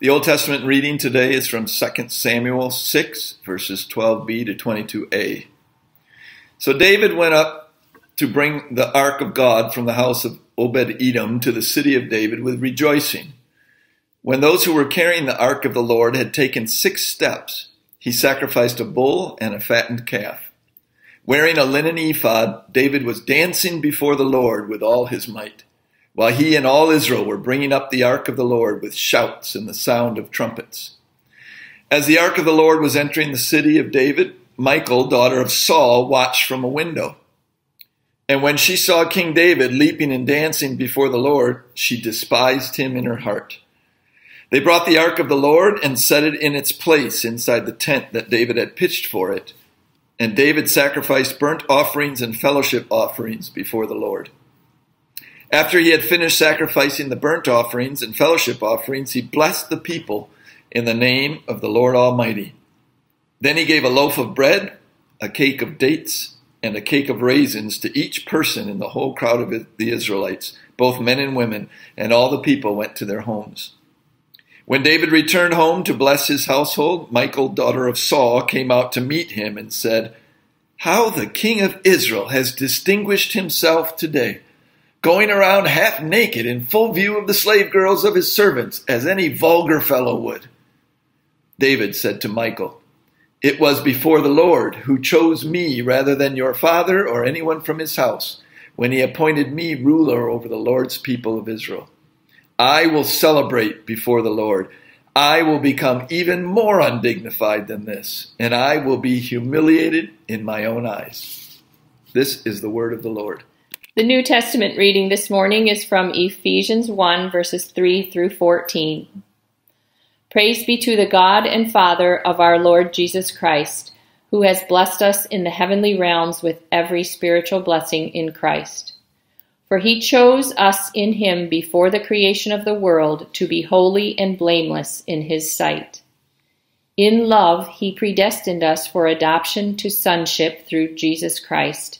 The Old Testament reading today is from 2 Samuel 6, verses 12b to 22a. So David went up to bring the ark of God from the house of Obed Edom to the city of David with rejoicing. When those who were carrying the ark of the Lord had taken six steps, he sacrificed a bull and a fattened calf. Wearing a linen ephod, David was dancing before the Lord with all his might while he and all Israel were bringing up the ark of the Lord with shouts and the sound of trumpets. As the ark of the Lord was entering the city of David, Michal, daughter of Saul, watched from a window. And when she saw King David leaping and dancing before the Lord, she despised him in her heart. They brought the ark of the Lord and set it in its place inside the tent that David had pitched for it. And David sacrificed burnt offerings and fellowship offerings before the Lord. After he had finished sacrificing the burnt offerings and fellowship offerings, he blessed the people in the name of the Lord Almighty. Then he gave a loaf of bread, a cake of dates, and a cake of raisins to each person in the whole crowd of the Israelites, both men and women, and all the people went to their homes. When David returned home to bless his household, Michal, daughter of Saul, came out to meet him and said, How the king of Israel has distinguished himself today going around half naked in full view of the slave girls of his servants, as any vulgar fellow would. David said to Michal, It was before the Lord who chose me rather than your father or anyone from his house, when he appointed me ruler over the Lord's people of Israel. I will celebrate before the Lord. I will become even more undignified than this, and I will be humiliated in my own eyes. This is the word of the Lord. The New Testament reading this morning is from Ephesians 1, verses 3 through 14. Praise be to the God and Father of our Lord Jesus Christ, who has blessed us in the heavenly realms with every spiritual blessing in Christ. For he chose us in him before the creation of the world to be holy and blameless in his sight. In love, he predestined us for adoption to sonship through Jesus Christ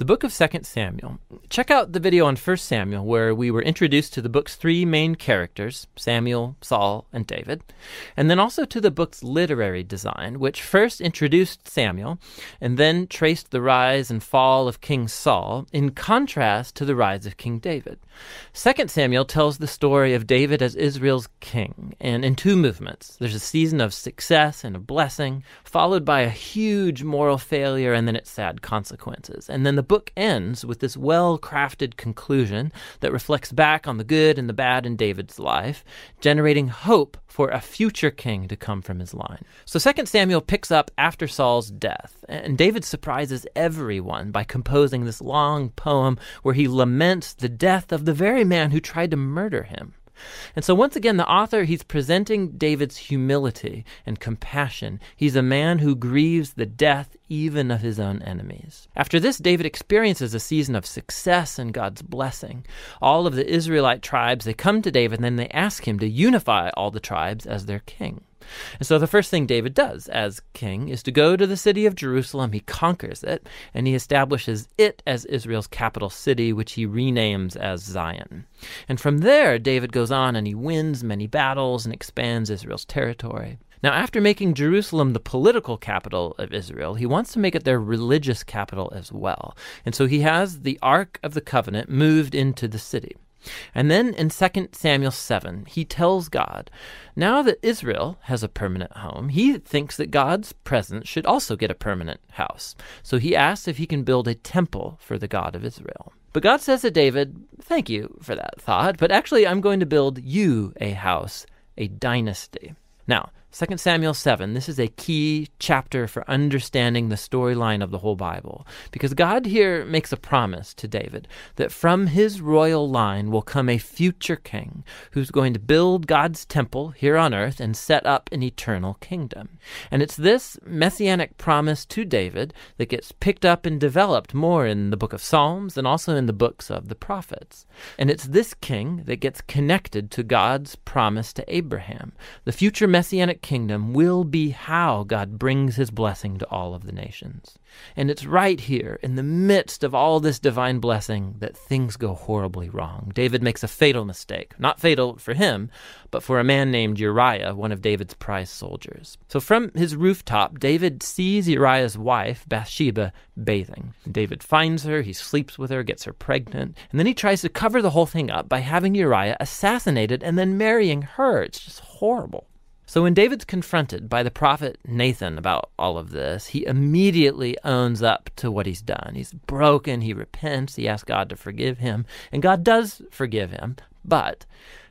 The book of 2 Samuel. Check out the video on 1 Samuel where we were introduced to the book's three main characters, Samuel, Saul, and David, and then also to the book's literary design, which first introduced Samuel and then traced the rise and fall of King Saul in contrast to the rise of King David. 2 Samuel tells the story of David as Israel's king, and in two movements. There's a season of success and of blessing, followed by a huge moral failure and then its sad consequences. And then the book ends with this well crafted conclusion that reflects back on the good and the bad in David's life, generating hope for a future king to come from his line. So 2 Samuel picks up after Saul's death, and David surprises everyone by composing this long poem where he laments the death of the very man who tried to murder him. And so, once again, the author, he's presenting David's humility and compassion. He's a man who grieves the death even of his own enemies. After this, David experiences a season of success and God's blessing. All of the Israelite tribes, they come to David and then they ask him to unify all the tribes as their king. And so the first thing David does as king is to go to the city of Jerusalem. He conquers it, and he establishes it as Israel's capital city, which he renames as Zion. And from there, David goes on and he wins many battles and expands Israel's territory. Now, after making Jerusalem the political capital of Israel, he wants to make it their religious capital as well. And so he has the Ark of the Covenant moved into the city. And then in 2 Samuel 7, he tells God, now that Israel has a permanent home, he thinks that God's presence should also get a permanent house. So he asks if he can build a temple for the God of Israel. But God says to David, Thank you for that thought, but actually I'm going to build you a house, a dynasty. Now, 2 Samuel 7, this is a key chapter for understanding the storyline of the whole Bible, because God here makes a promise to David that from his royal line will come a future king who's going to build God's temple here on earth and set up an eternal kingdom. And it's this messianic promise to David that gets picked up and developed more in the book of Psalms and also in the books of the prophets. And it's this king that gets connected to God's promise to Abraham. The future messianic kingdom will be how God brings his blessing to all of the nations. And it's right here, in the midst of all this divine blessing, that things go horribly wrong. David makes a fatal mistake. Not fatal for him, but for a man named Uriah, one of David's prize soldiers. So from his rooftop, David sees Uriah's wife, Bathsheba, bathing. David finds her, he sleeps with her, gets her pregnant, and then he tries to cover the whole thing up by having Uriah assassinated and then marrying her. It's just horrible. So when David's confronted by the prophet Nathan about all of this, he immediately owns up to what he's done. He's broken, he repents, he asks God to forgive him, and God does forgive him, but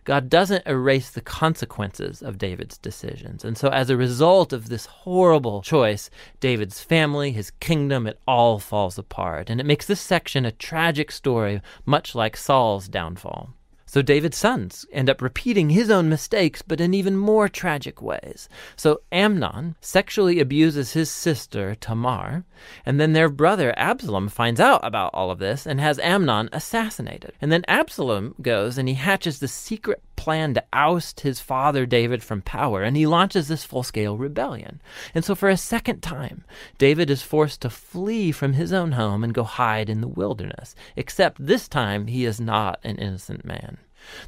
God doesn't erase the consequences of David's decisions. And so, as a result of this horrible choice, David's family, his kingdom, it all falls apart. And it makes this section a tragic story, much like Saul's downfall. So David's sons end up repeating his own mistakes, but in even more tragic ways. So Amnon sexually abuses his sister Tamar, and then their brother Absalom finds out about all of this and has Amnon assassinated. And then Absalom goes and he hatches the secret plan to oust his father David from power, and he launches this full scale rebellion. And so, for a second time, David is forced to flee from his own home and go hide in the wilderness, except this time he is not an innocent man.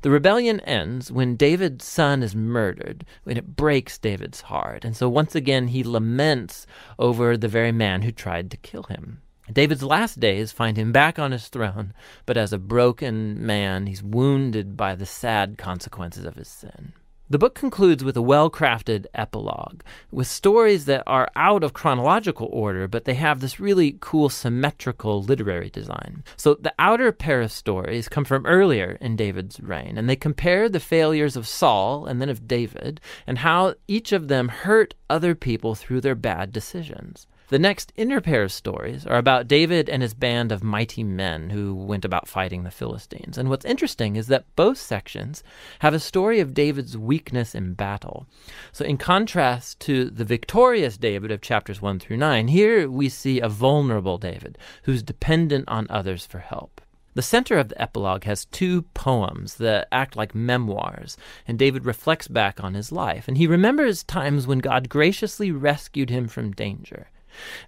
The rebellion ends when David's son is murdered, and it breaks David's heart. And so once again he laments over the very man who tried to kill him. David's last days find him back on his throne, but as a broken man, he's wounded by the sad consequences of his sin. The book concludes with a well crafted epilogue, with stories that are out of chronological order, but they have this really cool symmetrical literary design. So the outer pair of stories come from earlier in David's reign, and they compare the failures of Saul and then of David, and how each of them hurt other people through their bad decisions. The next inner pair of stories are about David and his band of mighty men who went about fighting the Philistines. And what's interesting is that both sections have a story of David's weakness in battle. So, in contrast to the victorious David of chapters 1 through 9, here we see a vulnerable David who's dependent on others for help. The center of the epilogue has two poems that act like memoirs, and David reflects back on his life, and he remembers times when God graciously rescued him from danger.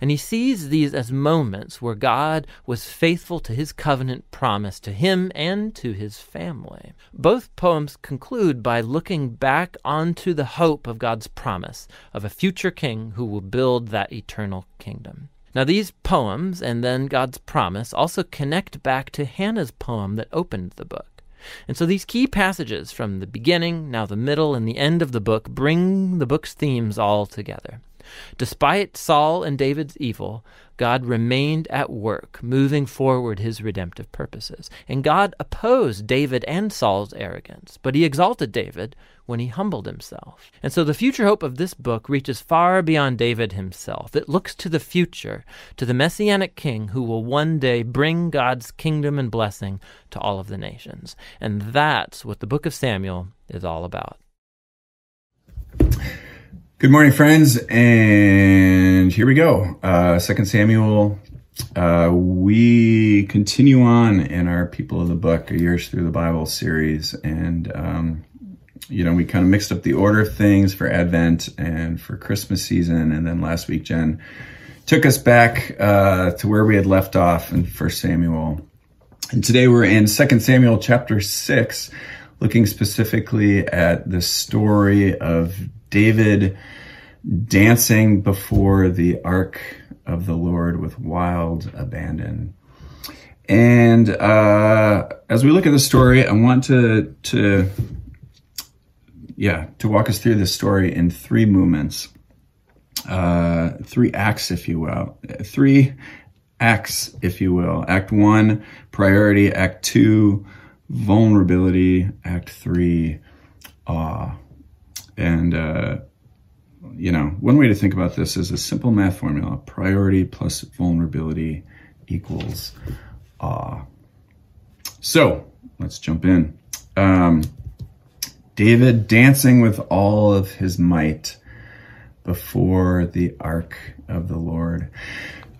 And he sees these as moments where God was faithful to his covenant promise to him and to his family. Both poems conclude by looking back onto the hope of God's promise of a future king who will build that eternal kingdom. Now, these poems and then God's promise also connect back to Hannah's poem that opened the book. And so these key passages from the beginning, now the middle, and the end of the book bring the book's themes all together. Despite Saul and David's evil, God remained at work, moving forward his redemptive purposes. And God opposed David and Saul's arrogance, but he exalted David when he humbled himself. And so the future hope of this book reaches far beyond David himself. It looks to the future, to the messianic king who will one day bring God's kingdom and blessing to all of the nations. And that's what the book of Samuel is all about. Good morning, friends, and here we go. Uh, Second Samuel. Uh, we continue on in our People of the Book, a years through the Bible series, and um, you know, we kind of mixed up the order of things for Advent and for Christmas season. And then last week, Jen took us back uh, to where we had left off in First Samuel. And today we're in Second Samuel chapter 6, looking specifically at the story of David dancing before the ark of the Lord with wild abandon. And uh, as we look at the story, I want to to yeah to walk us through this story in three movements, uh, three acts, if you will, three acts, if you will. Act one, priority. Act two, vulnerability. Act three, awe. And uh, you know, one way to think about this is a simple math formula: priority plus vulnerability equals awe. So let's jump in. Um, David dancing with all of his might before the ark of the Lord.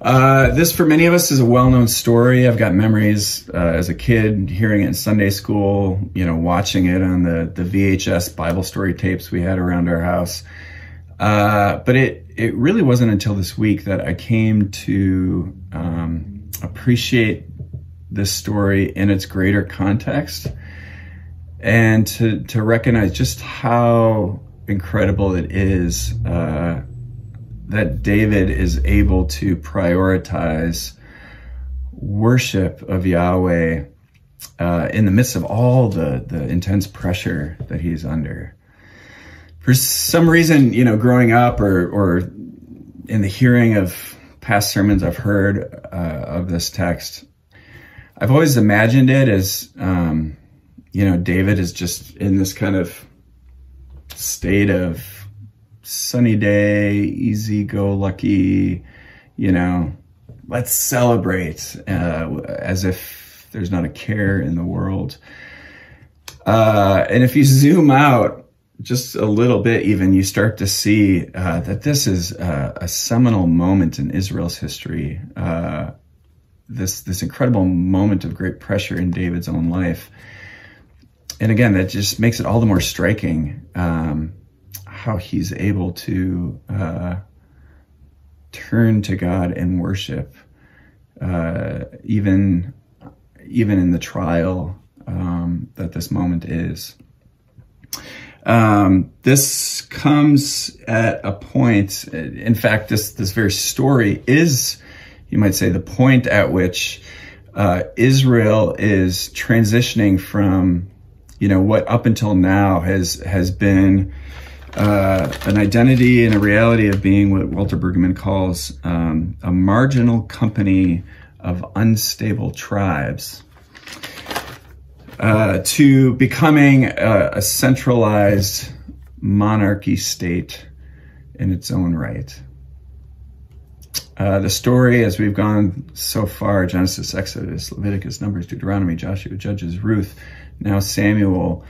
Uh, this, for many of us, is a well-known story. I've got memories uh, as a kid hearing it in Sunday school. You know, watching it on the the VHS Bible story tapes we had around our house. Uh, but it it really wasn't until this week that I came to um, appreciate this story in its greater context and to, to recognize just how incredible it is uh, that David is able to prioritize worship of Yahweh uh, in the midst of all the, the intense pressure that he's under. For some reason, you know, growing up or, or in the hearing of past sermons I've heard uh, of this text, I've always imagined it as, um, you know, David is just in this kind of state of sunny day, easy go lucky, you know, let's celebrate uh, as if there's not a care in the world. Uh, and if you zoom out just a little bit, even you start to see uh, that this is a, a, seminal moment in Israel's history. Uh, this this incredible moment of great pressure in David's own life. And again, that just makes it all the more striking um, how he's able to uh, turn to God and worship, uh, even even in the trial um, that this moment is. Um, this comes at a point. In fact, this this very story is you might say, the point at which uh, Israel is transitioning from, you know, what up until now has has been uh, an identity and a reality of being what Walter Brueggemann calls um, a marginal company of unstable tribes. Uh, to becoming a, a centralized monarchy state in its own right. Uh, the story, as we've gone so far Genesis, Exodus, Leviticus, Numbers, Deuteronomy, Joshua, Judges, Ruth, now Samuel.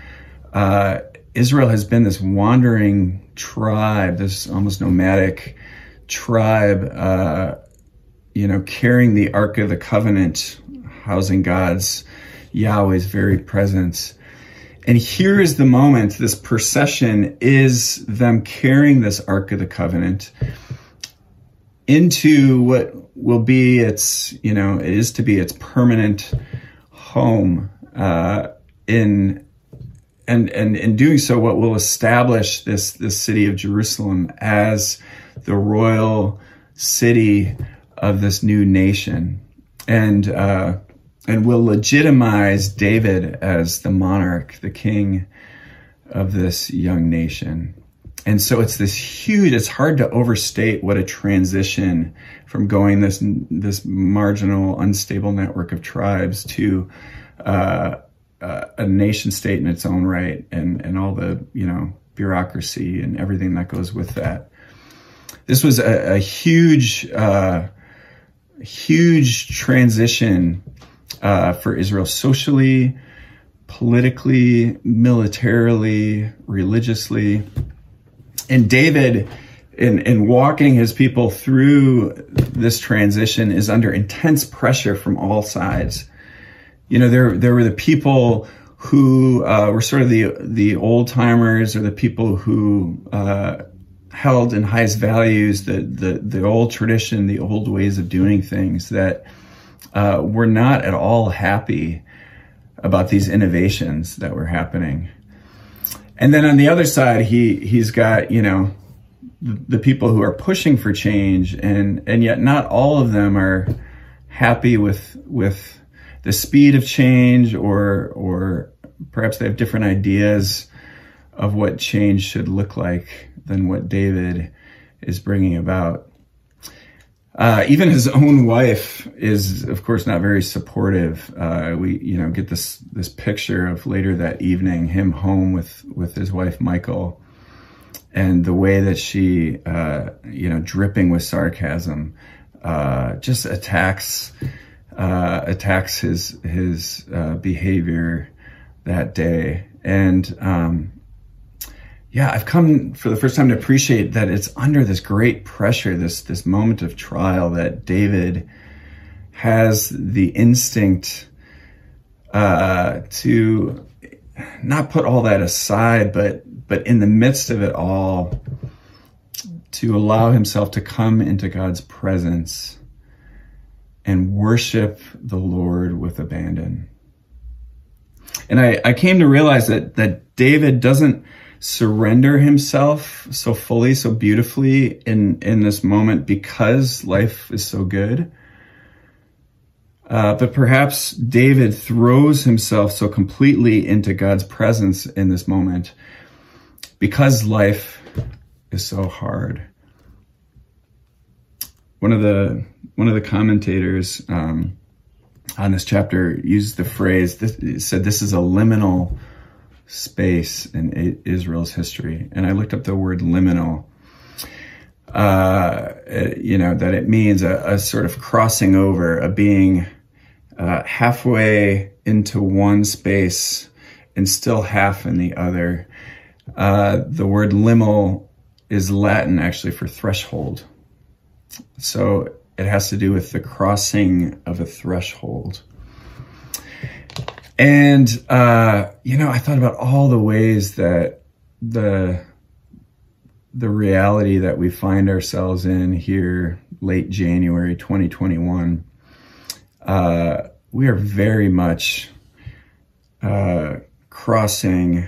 Uh, Israel has been this wandering tribe, this almost nomadic tribe, uh, you know, carrying the Ark of the Covenant, housing God's, Yahweh's very presence. And here is the moment, this procession is them carrying this Ark of the Covenant into what will be its, you know, it is to be its permanent home uh, in and and in doing so, what will establish this this city of Jerusalem as the royal city of this new nation, and uh, and will legitimize David as the monarch, the king of this young nation. And so it's this huge it's hard to overstate what a transition from going this this marginal unstable network of tribes to uh, uh, a nation state in its own right and and all the you know bureaucracy and everything that goes with that this was a, a huge uh, huge transition uh, for Israel socially politically militarily religiously and David, in, in walking his people through this transition, is under intense pressure from all sides. You know, there, there were the people who uh, were sort of the the old timers or the people who uh, held in highest values the, the the old tradition, the old ways of doing things that uh, were not at all happy about these innovations that were happening. And then on the other side, he he's got you know the, people who are pushing for change, and and yet not all of them are happy with with the speed of change, or or perhaps they have different ideas of what change should look like than what David is bringing about. Uh, even his own wife is, of course, not very supportive. Uh, we, you know, get this this picture of later that evening, him home with with his wife Michal, and the way that she, uh, you know, dripping with sarcasm, uh, just attacks uh, attacks his his uh, behavior that day, and um, yeah, I've come for the first time to appreciate that it's under this great pressure, this this moment of trial, that David has the instinct uh, to not put all that aside, but but in the midst of it all, to allow himself to come into God's presence and worship the Lord with abandon. And I, I came to realize that that David doesn't surrender himself so fully, so beautifully in, in this moment because life is so good. Uh, but perhaps David throws himself so completely into God's presence in this moment because life is so hard. One of the one of the commentators um, on this chapter used the phrase. This, said this is a liminal space in Israel's history. And I looked up the word liminal. Uh, you know, that it means a, a, sort of crossing over, a being uh, halfway into one space and still half in the other. Uh, the word liminal is Latin actually for threshold. So it has to do with the crossing of a threshold. And, uh, you know, I thought about all the ways that the, the reality that we find ourselves in here late January 2021, uh, we are very much uh, crossing,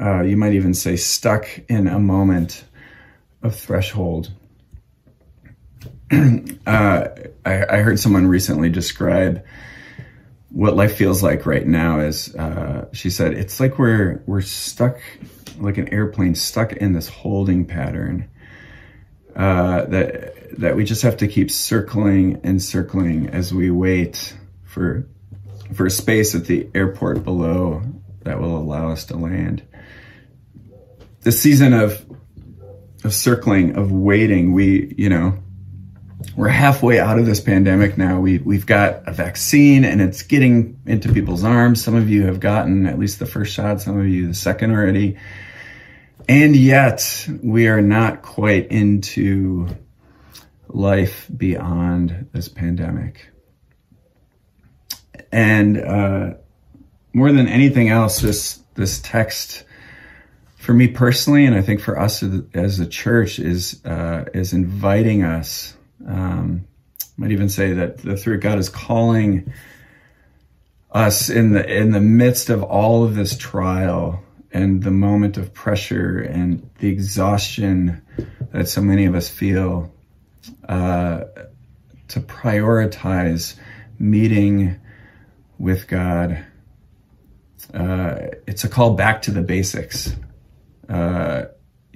uh, you might even say stuck in a moment of threshold. Uh, I, I heard someone recently describe what life feels like right now is uh, she said it's like we're we're stuck like an airplane stuck in this holding pattern uh, that that we just have to keep circling and circling as we wait for for space at the airport below that will allow us to land. The season of of circling of waiting, we you know we're halfway out of this pandemic now. We, we've got a vaccine and it's getting into people's arms. Some of you have gotten at least the first shot, some of you the second already. And yet we are not quite into life beyond this pandemic. And, uh, more than anything else, this, this text, for me personally, and I think for us as a church is, uh, is inviting us um, might even say that the through God is calling us in the in the midst of all of this trial and the moment of pressure and the exhaustion that so many of us feel uh, to prioritize meeting with God. Uh, it's a call back to the basics. Uh,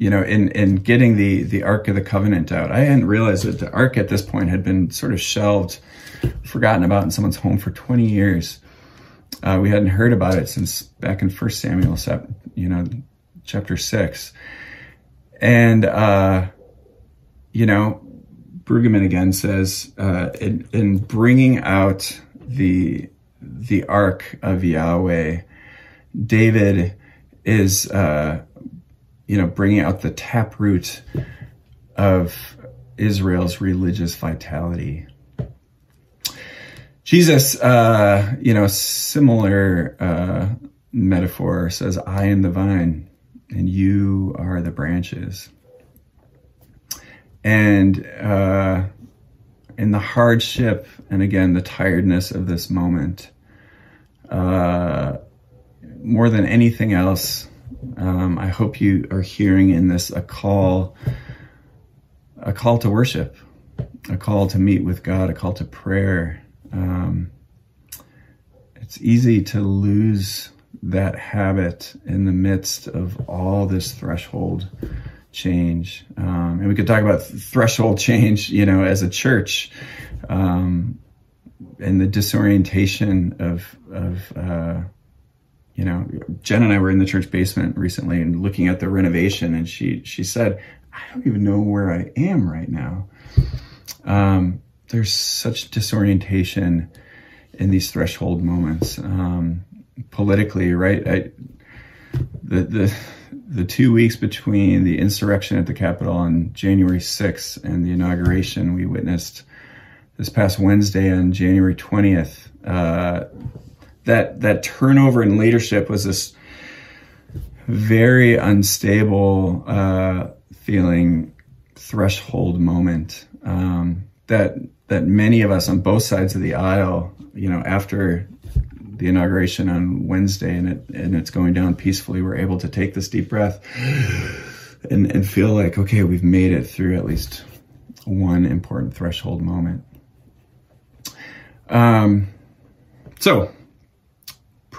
you know, in, in getting the, the Ark of the Covenant out, I hadn't realized that the Ark at this point had been sort of shelved, forgotten about in someone's home for 20 years. Uh, we hadn't heard about it since back in First Samuel, you know, chapter six. And, uh, you know, Brueggemann again says, uh, in, in bringing out the, the Ark of Yahweh, David is, uh, you know, bringing out the taproot of Israel's religious vitality. Jesus, uh, you know, similar uh, metaphor says, I am the vine and you are the branches. And uh, in the hardship and again, the tiredness of this moment, uh, more than anything else, um, I hope you are hearing in this a call, a call to worship, a call to meet with God, a call to prayer. Um, it's easy to lose that habit in the midst of all this threshold change. Um, and we could talk about threshold change, you know, as a church, um, and the disorientation of of uh, you know, Jen and I were in the church basement recently and looking at the renovation, and she she said, "I don't even know where I am right now." Um, there's such disorientation in these threshold moments. Um, politically, right? I, the the the two weeks between the insurrection at the Capitol on January 6th and the inauguration we witnessed this past Wednesday on January 20th. Uh, that that turnover in leadership was this very unstable uh, feeling threshold moment um, that that many of us on both sides of the aisle, you know, after the inauguration on Wednesday and it and it's going down peacefully, we're able to take this deep breath and, and feel like, okay, we've made it through at least one important threshold moment. Um, so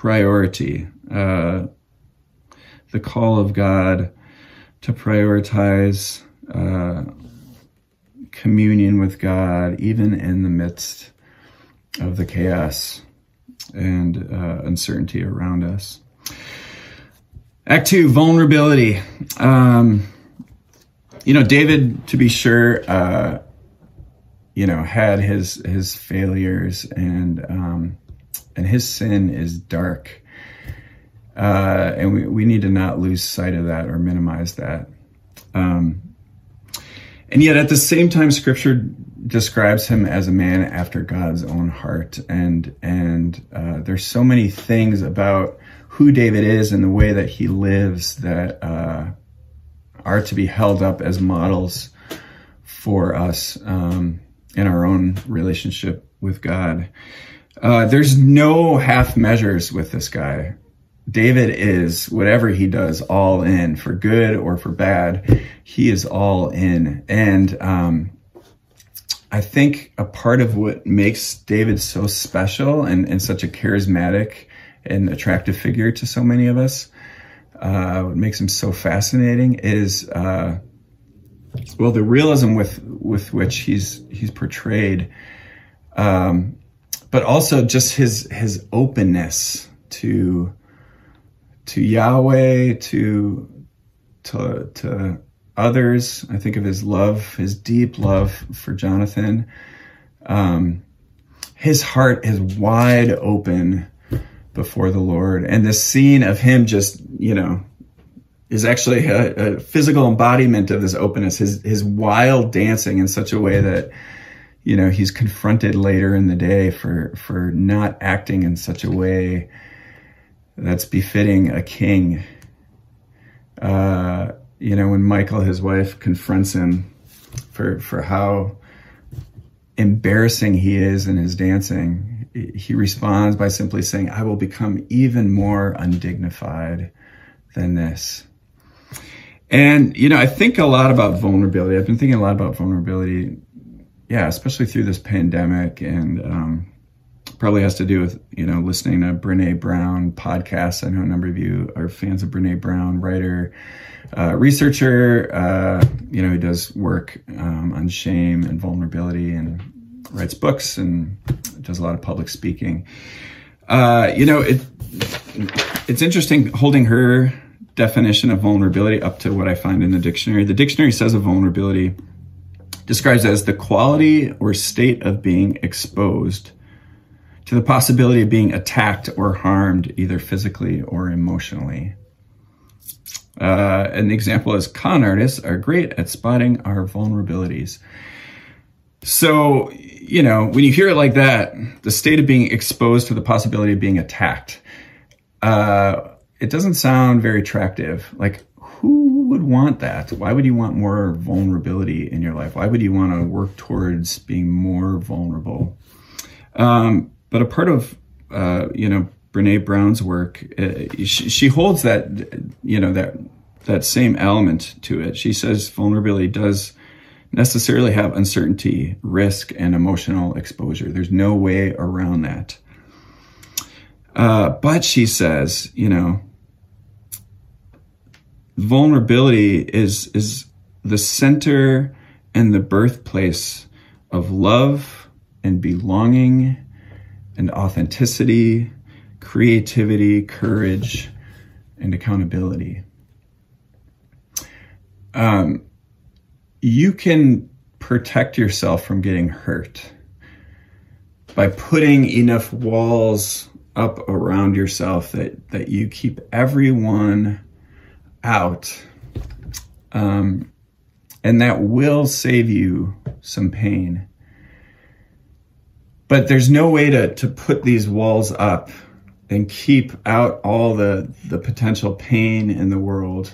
priority, uh, the call of God to prioritize uh, communion with God, even in the midst of the chaos and uh, uncertainty around us. Act two, vulnerability. Um, you know, David, to be sure, uh, you know, had his his failures and um, and his sin is dark. Uh, and we, we need to not lose sight of that or minimize that. Um, and yet, at the same time, Scripture describes him as a man after God's own heart, and and uh, there's so many things about who David is and the way that he lives that uh, are to be held up as models for us um, in our own relationship with God. Uh, there's no half measures with this guy. David is whatever he does all in for good or for bad. He is all in. And, um, I think a part of what makes David so special and, and such a charismatic and attractive figure to so many of us, uh, what makes him so fascinating is, uh, well, the realism with, with which he's, he's portrayed. Um, but also just his his openness to to Yahweh, to to to others. I think of his love, his deep love for Jonathan. Um, his heart is wide open before the Lord, and this scene of him just you know is actually a, a physical embodiment of this openness. His his wild dancing in such a way that you know he's confronted later in the day for for not acting in such a way that's befitting a king. Uh, you know when Michal, his wife confronts him for for how embarrassing he is in his dancing he responds by simply saying i will become even more undignified than this. And you know i think a lot about vulnerability. I've been thinking a lot about vulnerability yeah, especially through this pandemic, and um, probably has to do with you know listening to Brene Brown podcasts. I know a number of you are fans of Brene Brown, writer, uh, researcher. Uh, you know, who does work um, on shame and vulnerability, and writes books and does a lot of public speaking. Uh, you know, it it's interesting holding her definition of vulnerability up to what I find in the dictionary. The dictionary says a vulnerability describes as the quality or state of being exposed to the possibility of being attacked or harmed either physically or emotionally. Uh, an example is con artists are great at spotting our vulnerabilities. So, you know, when you hear it like that, the state of being exposed to the possibility of being attacked, uh, it doesn't sound very attractive. Like, would want that? Why would you want more vulnerability in your life? Why would you want to work towards being more vulnerable? Um, but a part of, uh, you know, Brene Brown's work, uh, she, she holds that, you know, that that same element to it. She says vulnerability does necessarily have uncertainty, risk, and emotional exposure. There's no way around that. Uh, but she says, you know, vulnerability is is the center and the birthplace of love and belonging and authenticity, creativity, courage, and accountability. Um, you can protect yourself from getting hurt by putting enough walls up around yourself that, that you keep everyone out. Um, and that will save you some pain. But there's no way to, to put these walls up and keep out all the, the potential pain in the world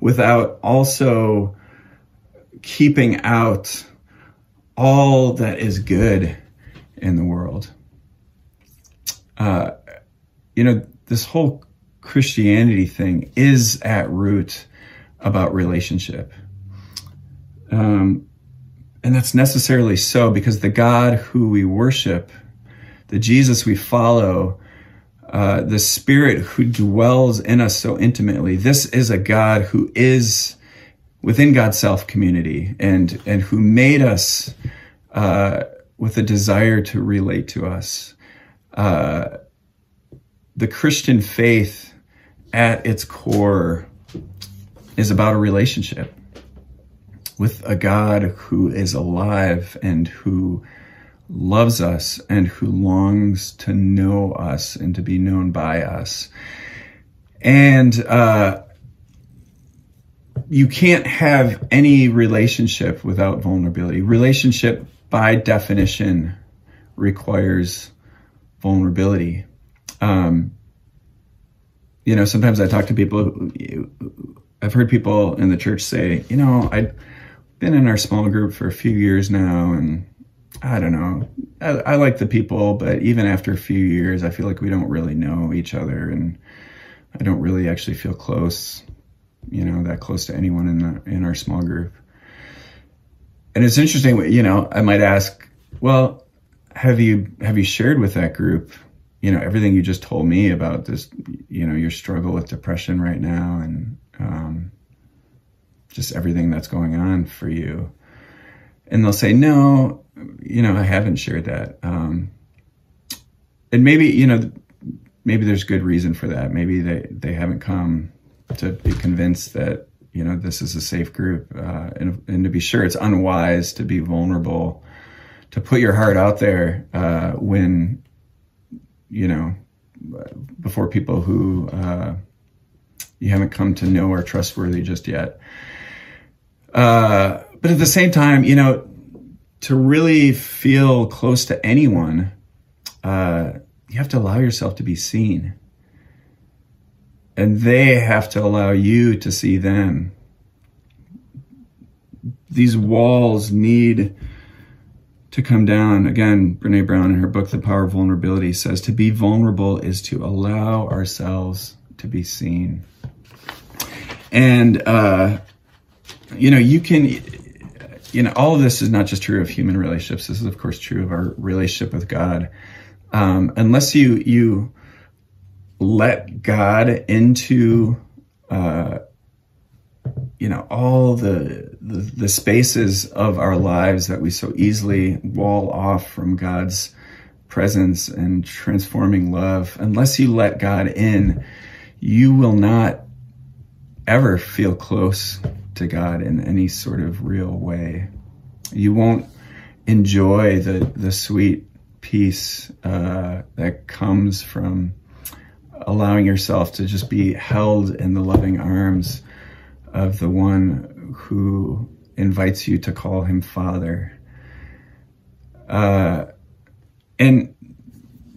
without also keeping out all that is good in the world. Uh, you know, this whole Christianity thing is at root about relationship. Um, and that's necessarily so because the God who we worship, the Jesus we follow, uh, the Spirit who dwells in us so intimately, this is a God who is within God's self community and and who made us uh, with a desire to relate to us. Uh, the Christian faith, at its core, is about a relationship with a God who is alive and who loves us and who longs to know us and to be known by us. And uh, you can't have any relationship without vulnerability. Relationship, by definition, requires vulnerability. Um, you know, sometimes I talk to people. I've heard people in the church say, you know, I've been in our small group for a few years now, and I don't know. I, I like the people, but even after a few years, I feel like we don't really know each other, and I don't really actually feel close you know, that close to anyone in the in our small group. And it's interesting, you know, I might ask, well, have you have you shared with that group, you know, everything you just told me about this, you know, your struggle with depression right now and um, just everything that's going on for you? And they'll say, no, you know, I haven't shared that. Um, and maybe, you know, maybe there's good reason for that. Maybe they, they haven't come to be convinced that you know this is a safe group, uh, and, and to be sure it's unwise to be vulnerable, to put your heart out there uh, when you know before people who uh, you haven't come to know are trustworthy just yet. Uh, but at the same time, you know, to really feel close to anyone, uh, you have to allow yourself to be seen and they have to allow you to see them. These walls need to come down. Again, Brene Brown in her book, The Power of Vulnerability, says to be vulnerable is to allow ourselves to be seen. And, uh, you know, you can, you know, all of this is not just true of human relationships. This is, of course, true of our relationship with God. Um, unless you, you, let God into, uh, you know, all the, the, the spaces of our lives that we so easily wall off from God's presence and transforming love. Unless you let God in, you will not ever feel close to God in any sort of real way. You won't enjoy the the sweet peace uh, that comes from allowing yourself to just be held in the loving arms of the one who invites you to call him father. Uh, and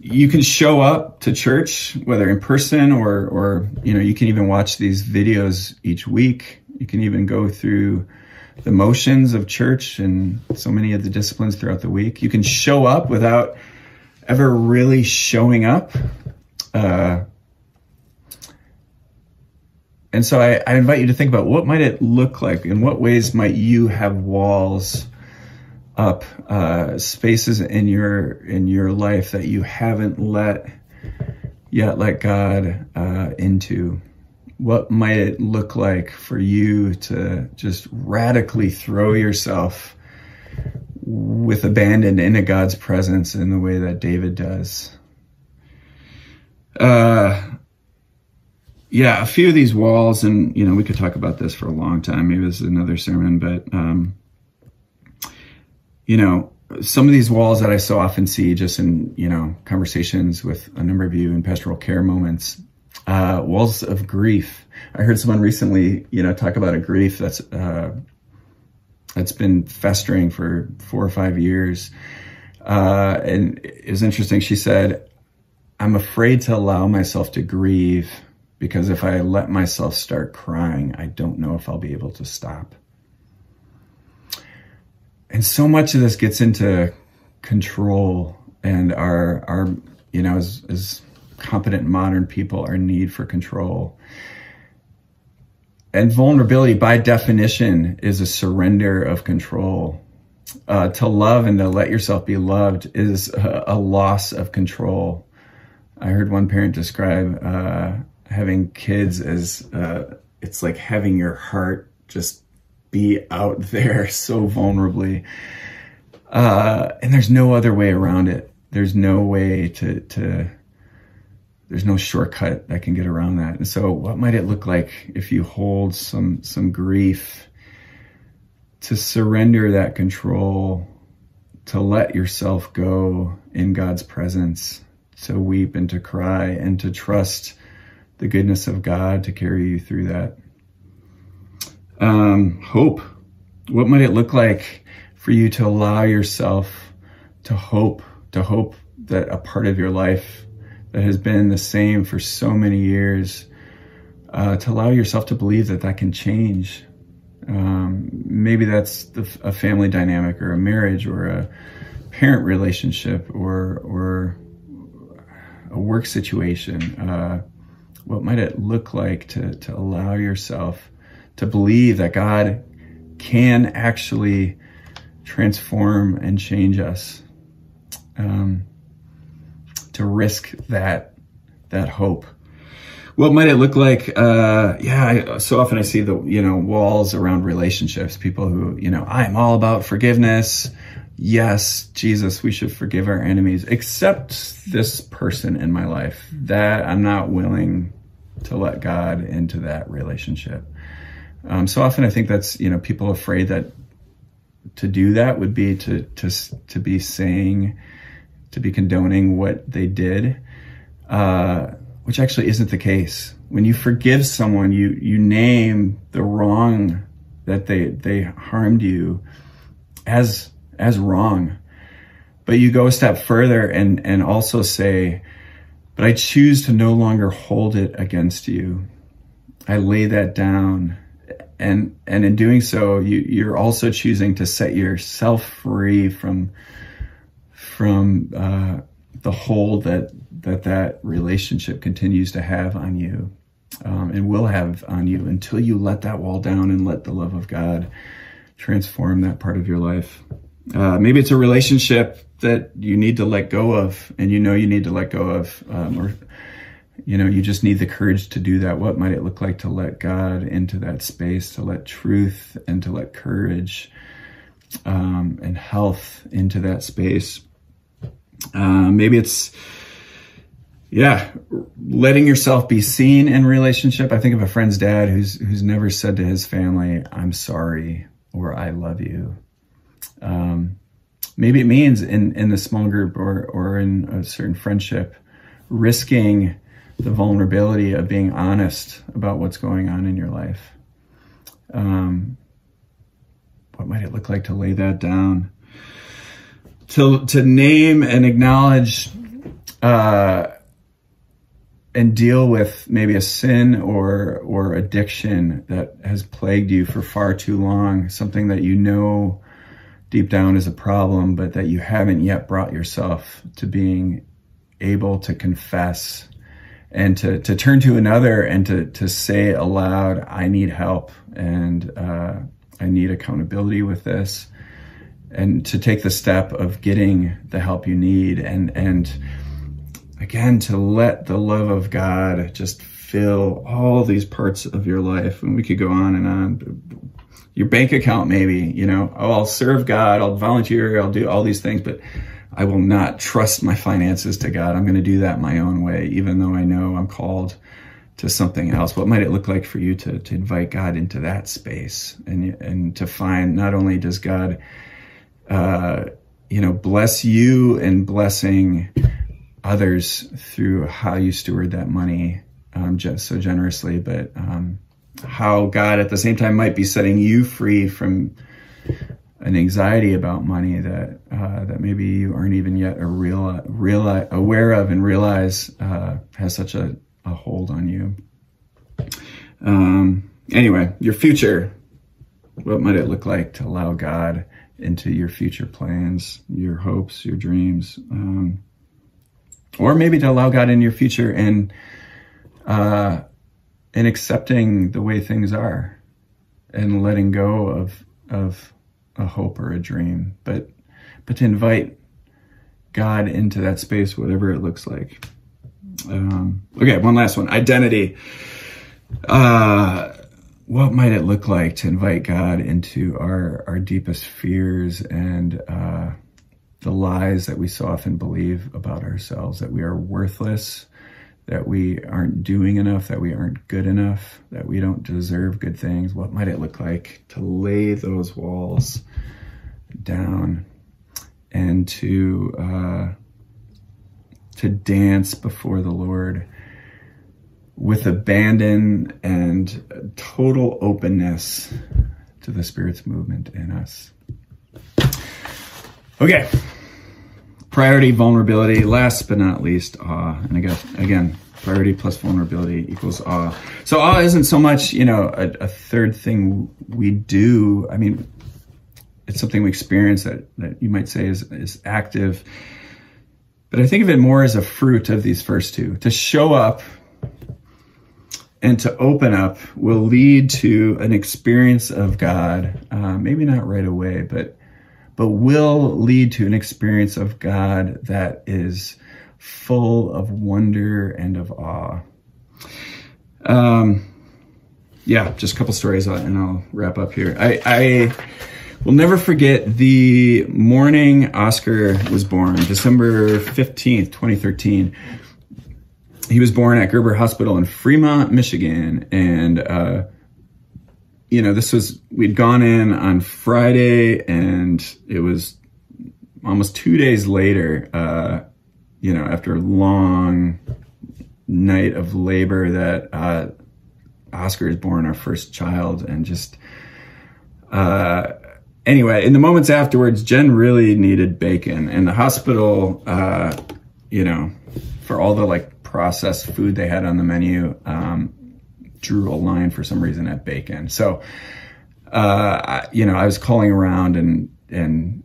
you can show up to church, whether in person or, or, you know, you can even watch these videos each week. You can even go through the motions of church and so many of the disciplines throughout the week. You can show up without ever really showing up. Uh, and so I, I invite you to think about what might it look like? In what ways might you have walls up uh, spaces in your in your life that you haven't let yet let God uh, into. What might it look like for you to just radically throw yourself with abandon into God's presence in the way that David does? Uh, yeah, a few of these walls, and you know, we could talk about this for a long time. Maybe this is another sermon, but um, you know, some of these walls that I so often see just in, you know, conversations with a number of you in pastoral care moments, uh, walls of grief. I heard someone recently, you know, talk about a grief that's, uh, that's been festering for four or five years. Uh, and it was interesting. She said, I'm afraid to allow myself to grieve because if I let myself start crying, I don't know if I'll be able to stop. And so much of this gets into control and our our you know as, as competent modern people our need for control. And vulnerability by definition is a surrender of control. Uh, to love and to let yourself be loved is a, a, loss of control. I heard one parent describe uh, having kids as uh, it's like having your heart just be out there so vulnerably. Uh, and there's no other way around it. There's no way to, to, there's no shortcut that can get around that. And so what might it look like if you hold some, some grief to surrender that control, to let yourself go in God's presence, to weep and to cry and to trust the goodness of God to carry you through that um, hope. What might it look like for you to allow yourself to hope, to hope that a part of your life that has been the same for so many years, uh, to allow yourself to believe that that can change. Um, maybe that's the, a family dynamic or a marriage or a parent relationship or or a work situation. Uh, what might it look like to to allow yourself to believe that God can actually transform and change us. Um, to risk that that hope. What might it look like? Uh, yeah, I, so often I see the you know walls around relationships. People who you know I'm all about forgiveness. Yes, Jesus, we should forgive our enemies, except this person in my life that I'm not willing to let God into that relationship. Um, so often I think that's, you know, people afraid that to do that would be to, to, to be saying, to be condoning what they did, uh, which actually isn't the case. When you forgive someone, you, you name the wrong that they, they harmed you as, as wrong. But you go a step further and, and also say, but I choose to no longer hold it against you. I lay that down and and in doing so you you're also choosing to set yourself free from from uh, the hold that that that relationship continues to have on you um, and will have on you until you let that wall down and let the love of God transform that part of your life. Uh, maybe it's a relationship that you need to let go of, and you know you need to let go of, um, or you know, you just need the courage to do that. What might it look like to let God into that space, to let truth and to let courage um, and health into that space? Uh, maybe it's, yeah, letting yourself be seen in relationship. I think of a friend's dad who's who's never said to his family, "I'm sorry" or "I love you." Um, maybe it means in in the small group or or in a certain friendship, risking the vulnerability of being honest about what's going on in your life. Um, what might it look like to lay that down? To, to name and acknowledge uh, and deal with maybe a sin or or addiction that has plagued you for far too long, something that you know deep down is a problem, but that you haven't yet brought yourself to being able to confess and to, to turn to another and to, to say aloud, I need help and uh, I need accountability with this. And to take the step of getting the help you need and, and again, to let the love of God just fill all these parts of your life. And we could go on and on. Your bank account, maybe, you know, oh, I'll serve God, I'll volunteer, I'll do all these things, but I will not trust my finances to God. I'm going to do that my own way, even though I know I'm called to something else. What might it look like for you to, to invite God into that space and, and to find not only does God, uh, you know, bless you and blessing others through how you steward that money um, just so generously, but um, how God at the same time might be setting you free from an anxiety about money that uh, that maybe you aren't even yet a real, real aware of and realize uh, has such a, a, hold on you. Um, anyway, your future. What might it look like to allow God into your future plans, your hopes, your dreams, um, or maybe to allow God in your future and uh, and accepting the way things are and letting go of of a hope or a dream, but but to invite God into that space, whatever it looks like. Um, okay, one last one: identity. Uh, what might it look like to invite God into our our deepest fears and uh, the lies that we so often believe about ourselves that we are worthless, that we aren't doing enough, that we aren't good enough, that we don't deserve good things. What might it look like to lay those walls down and to uh, to dance before the Lord with abandon and total openness to the Spirit's movement in us. Okay. Priority, vulnerability. Last but not least, awe. And again, again, priority plus vulnerability equals awe. So awe isn't so much, you know, a, a third thing we do. I mean, it's something we experience that, that you might say is, is active. But I think of it more as a fruit of these first two. To show up and to open up will lead to an experience of God. Uh, maybe not right away, but but will lead to an experience of God that is full of wonder and of awe. Um, yeah, just a couple stories and I'll wrap up here. I, I will never forget the morning Oscar was born, December 15th, 2013. He was born at Gerber Hospital in Fremont, Michigan. And, uh, you know, this was, we'd gone in on Friday and it was almost two days later, uh, you know, after a long night of labor that, uh, Oscar is born, our first child, and just, uh, anyway, in the moments afterwards, Jen really needed bacon, and the hospital, uh, you know, for all the like processed food they had on the menu, um, drew a line for some reason at bacon. So, uh, I, you know, I was calling around and and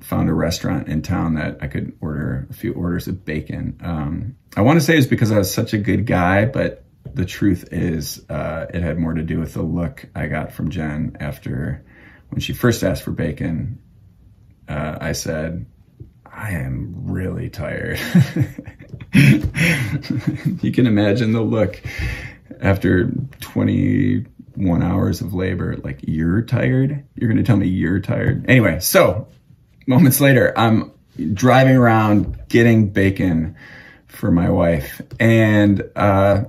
found a restaurant in town that I could order a few orders of bacon. Um, I want to say it's because I was such a good guy, but the truth is, uh, it had more to do with the look I got from Jen after when she first asked for bacon. Uh, I said, I am really tired. you can imagine the look after 21 hours of labor, like, you're tired? You're going to tell me you're tired? Anyway, so moments later, I'm driving around getting bacon for my wife. And, uh,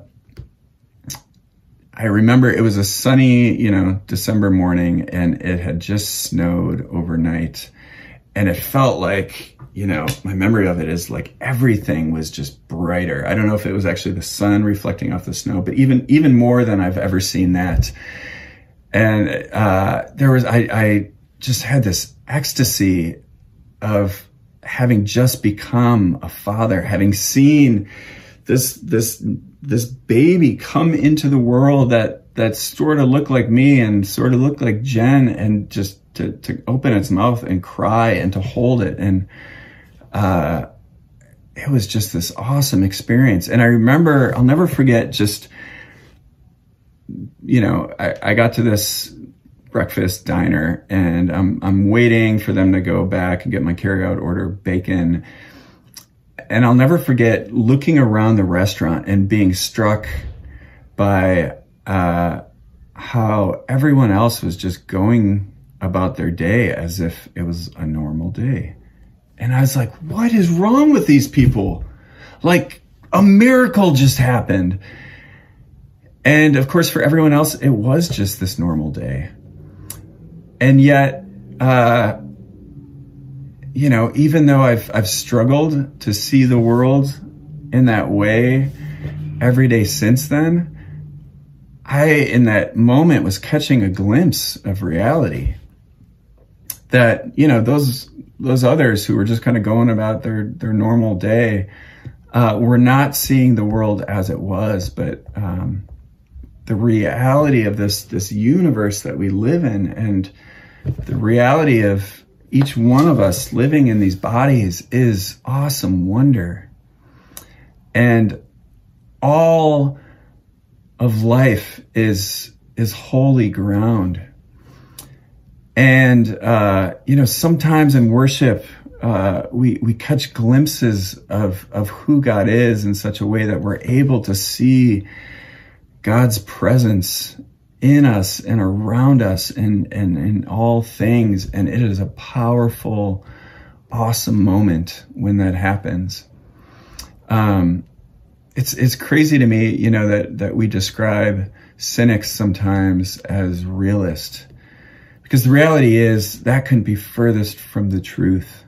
I remember it was a sunny, you know, December morning and it had just snowed overnight. And it felt like you know, my memory of it is like everything was just brighter. I don't know if it was actually the sun reflecting off the snow, but even even more than I've ever seen that. And uh, there was I, I just had this ecstasy of having just become a father, having seen this this this baby come into the world that that sort of looked like me and sort of looked like Jen, and just to to open its mouth and cry and to hold it and uh, it was just this awesome experience. And I remember I'll never forget just you know I, I got to this breakfast diner and I'm I'm waiting for them to go back and get my carryout order bacon. And I'll never forget looking around the restaurant and being struck by uh, how everyone else was just going about their day as if it was a normal day. And I was like, what is wrong with these people? Like a miracle just happened. And of course, for everyone else, it was just this normal day and yet, uh, you know, even though I've I've struggled to see the world in that way every day since then, I in that moment was catching a glimpse of reality. That you know those those others who were just kind of going about their their normal day uh, were not seeing the world as it was, but um, the reality of this this universe that we live in and the reality of each one of us living in these bodies is awesome wonder. And all of life is is holy ground. And uh, you know, sometimes in worship, uh, we we catch glimpses of of who God is in such a way that we're able to see God's presence in us and around us and, and in all things. And it is a powerful, awesome moment when that happens. Um, it's, it's crazy to me, you know, that, that we describe cynics sometimes as realist because the reality is that couldn't be furthest from the truth.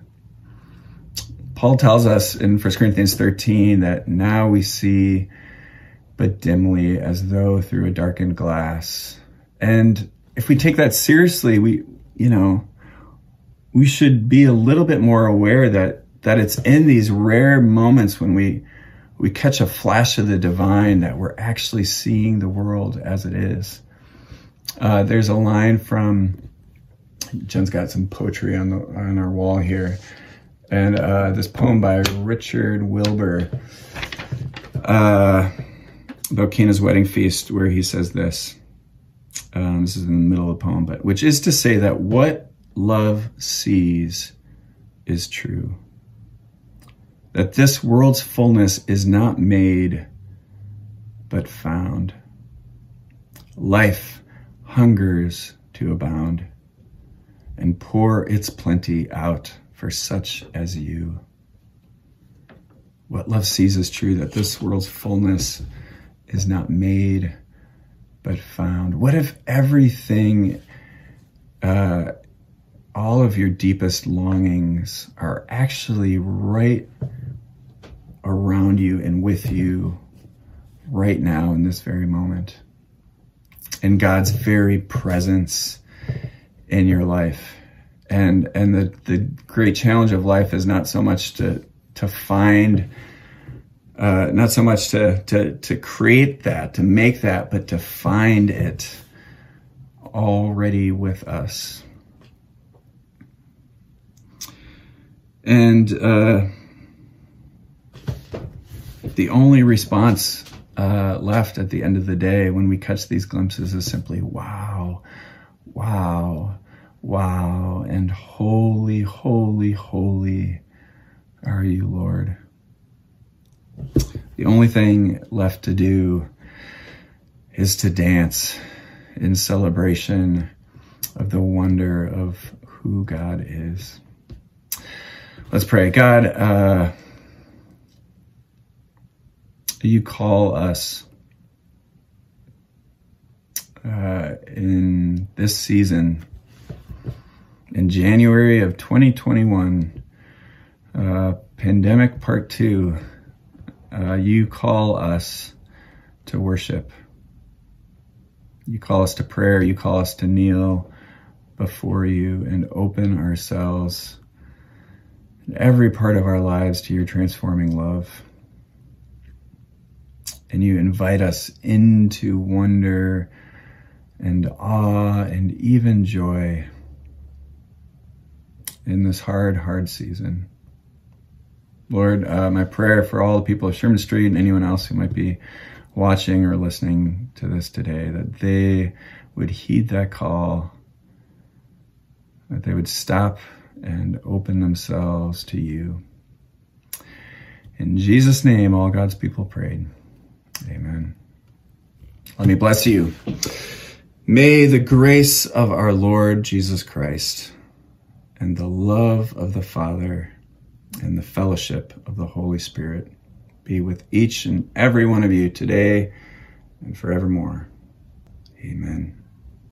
Paul tells us in 1 Corinthians 13 that now we see but dimly as though through a darkened glass. And if we take that seriously, we, you know, we should be a little bit more aware that, that it's in these rare moments when we, we catch a flash of the divine that we're actually seeing the world as it is. Uh, there's a line from, Jen's got some poetry on the, on our wall here. And, uh, this poem by Richard Wilbur, uh, about Cana's wedding feast, where he says this. Um, this is in the middle of the poem, but which is to say that what love sees is true. That this world's fullness is not made, but found. Life hungers to abound and pour its plenty out for such as you. What love sees is true that this world's fullness is not made but found? What if everything, uh, all of your deepest longings are actually right around you and with you right now in this very moment? In God's very presence in your life. And and the, the great challenge of life is not so much to to find uh, not so much to, to, to create that, to make that, but to find it already with us. And uh, the only response uh, left at the end of the day when we catch these glimpses is simply, wow, wow, wow, and holy, holy, holy are you, Lord. The only thing left to do is to dance in celebration of the wonder of who God is. Let's pray. God, uh, you call us uh, in this season, in January of 2021, uh, pandemic part two uh, you call us to worship. You call us to prayer. You call us to kneel before you and open ourselves every part of our lives to your transforming love. And you invite us into wonder and awe and even joy in this hard, hard season. Lord, uh, my prayer for all the people of Sherman Street and anyone else who might be watching or listening to this today, that they would heed that call, that they would stop and open themselves to you. In Jesus' name, all God's people prayed. Amen. Let me bless you. May the grace of our Lord Jesus Christ and the love of the Father and the fellowship of the Holy Spirit be with each and every one of you today and forevermore. Amen.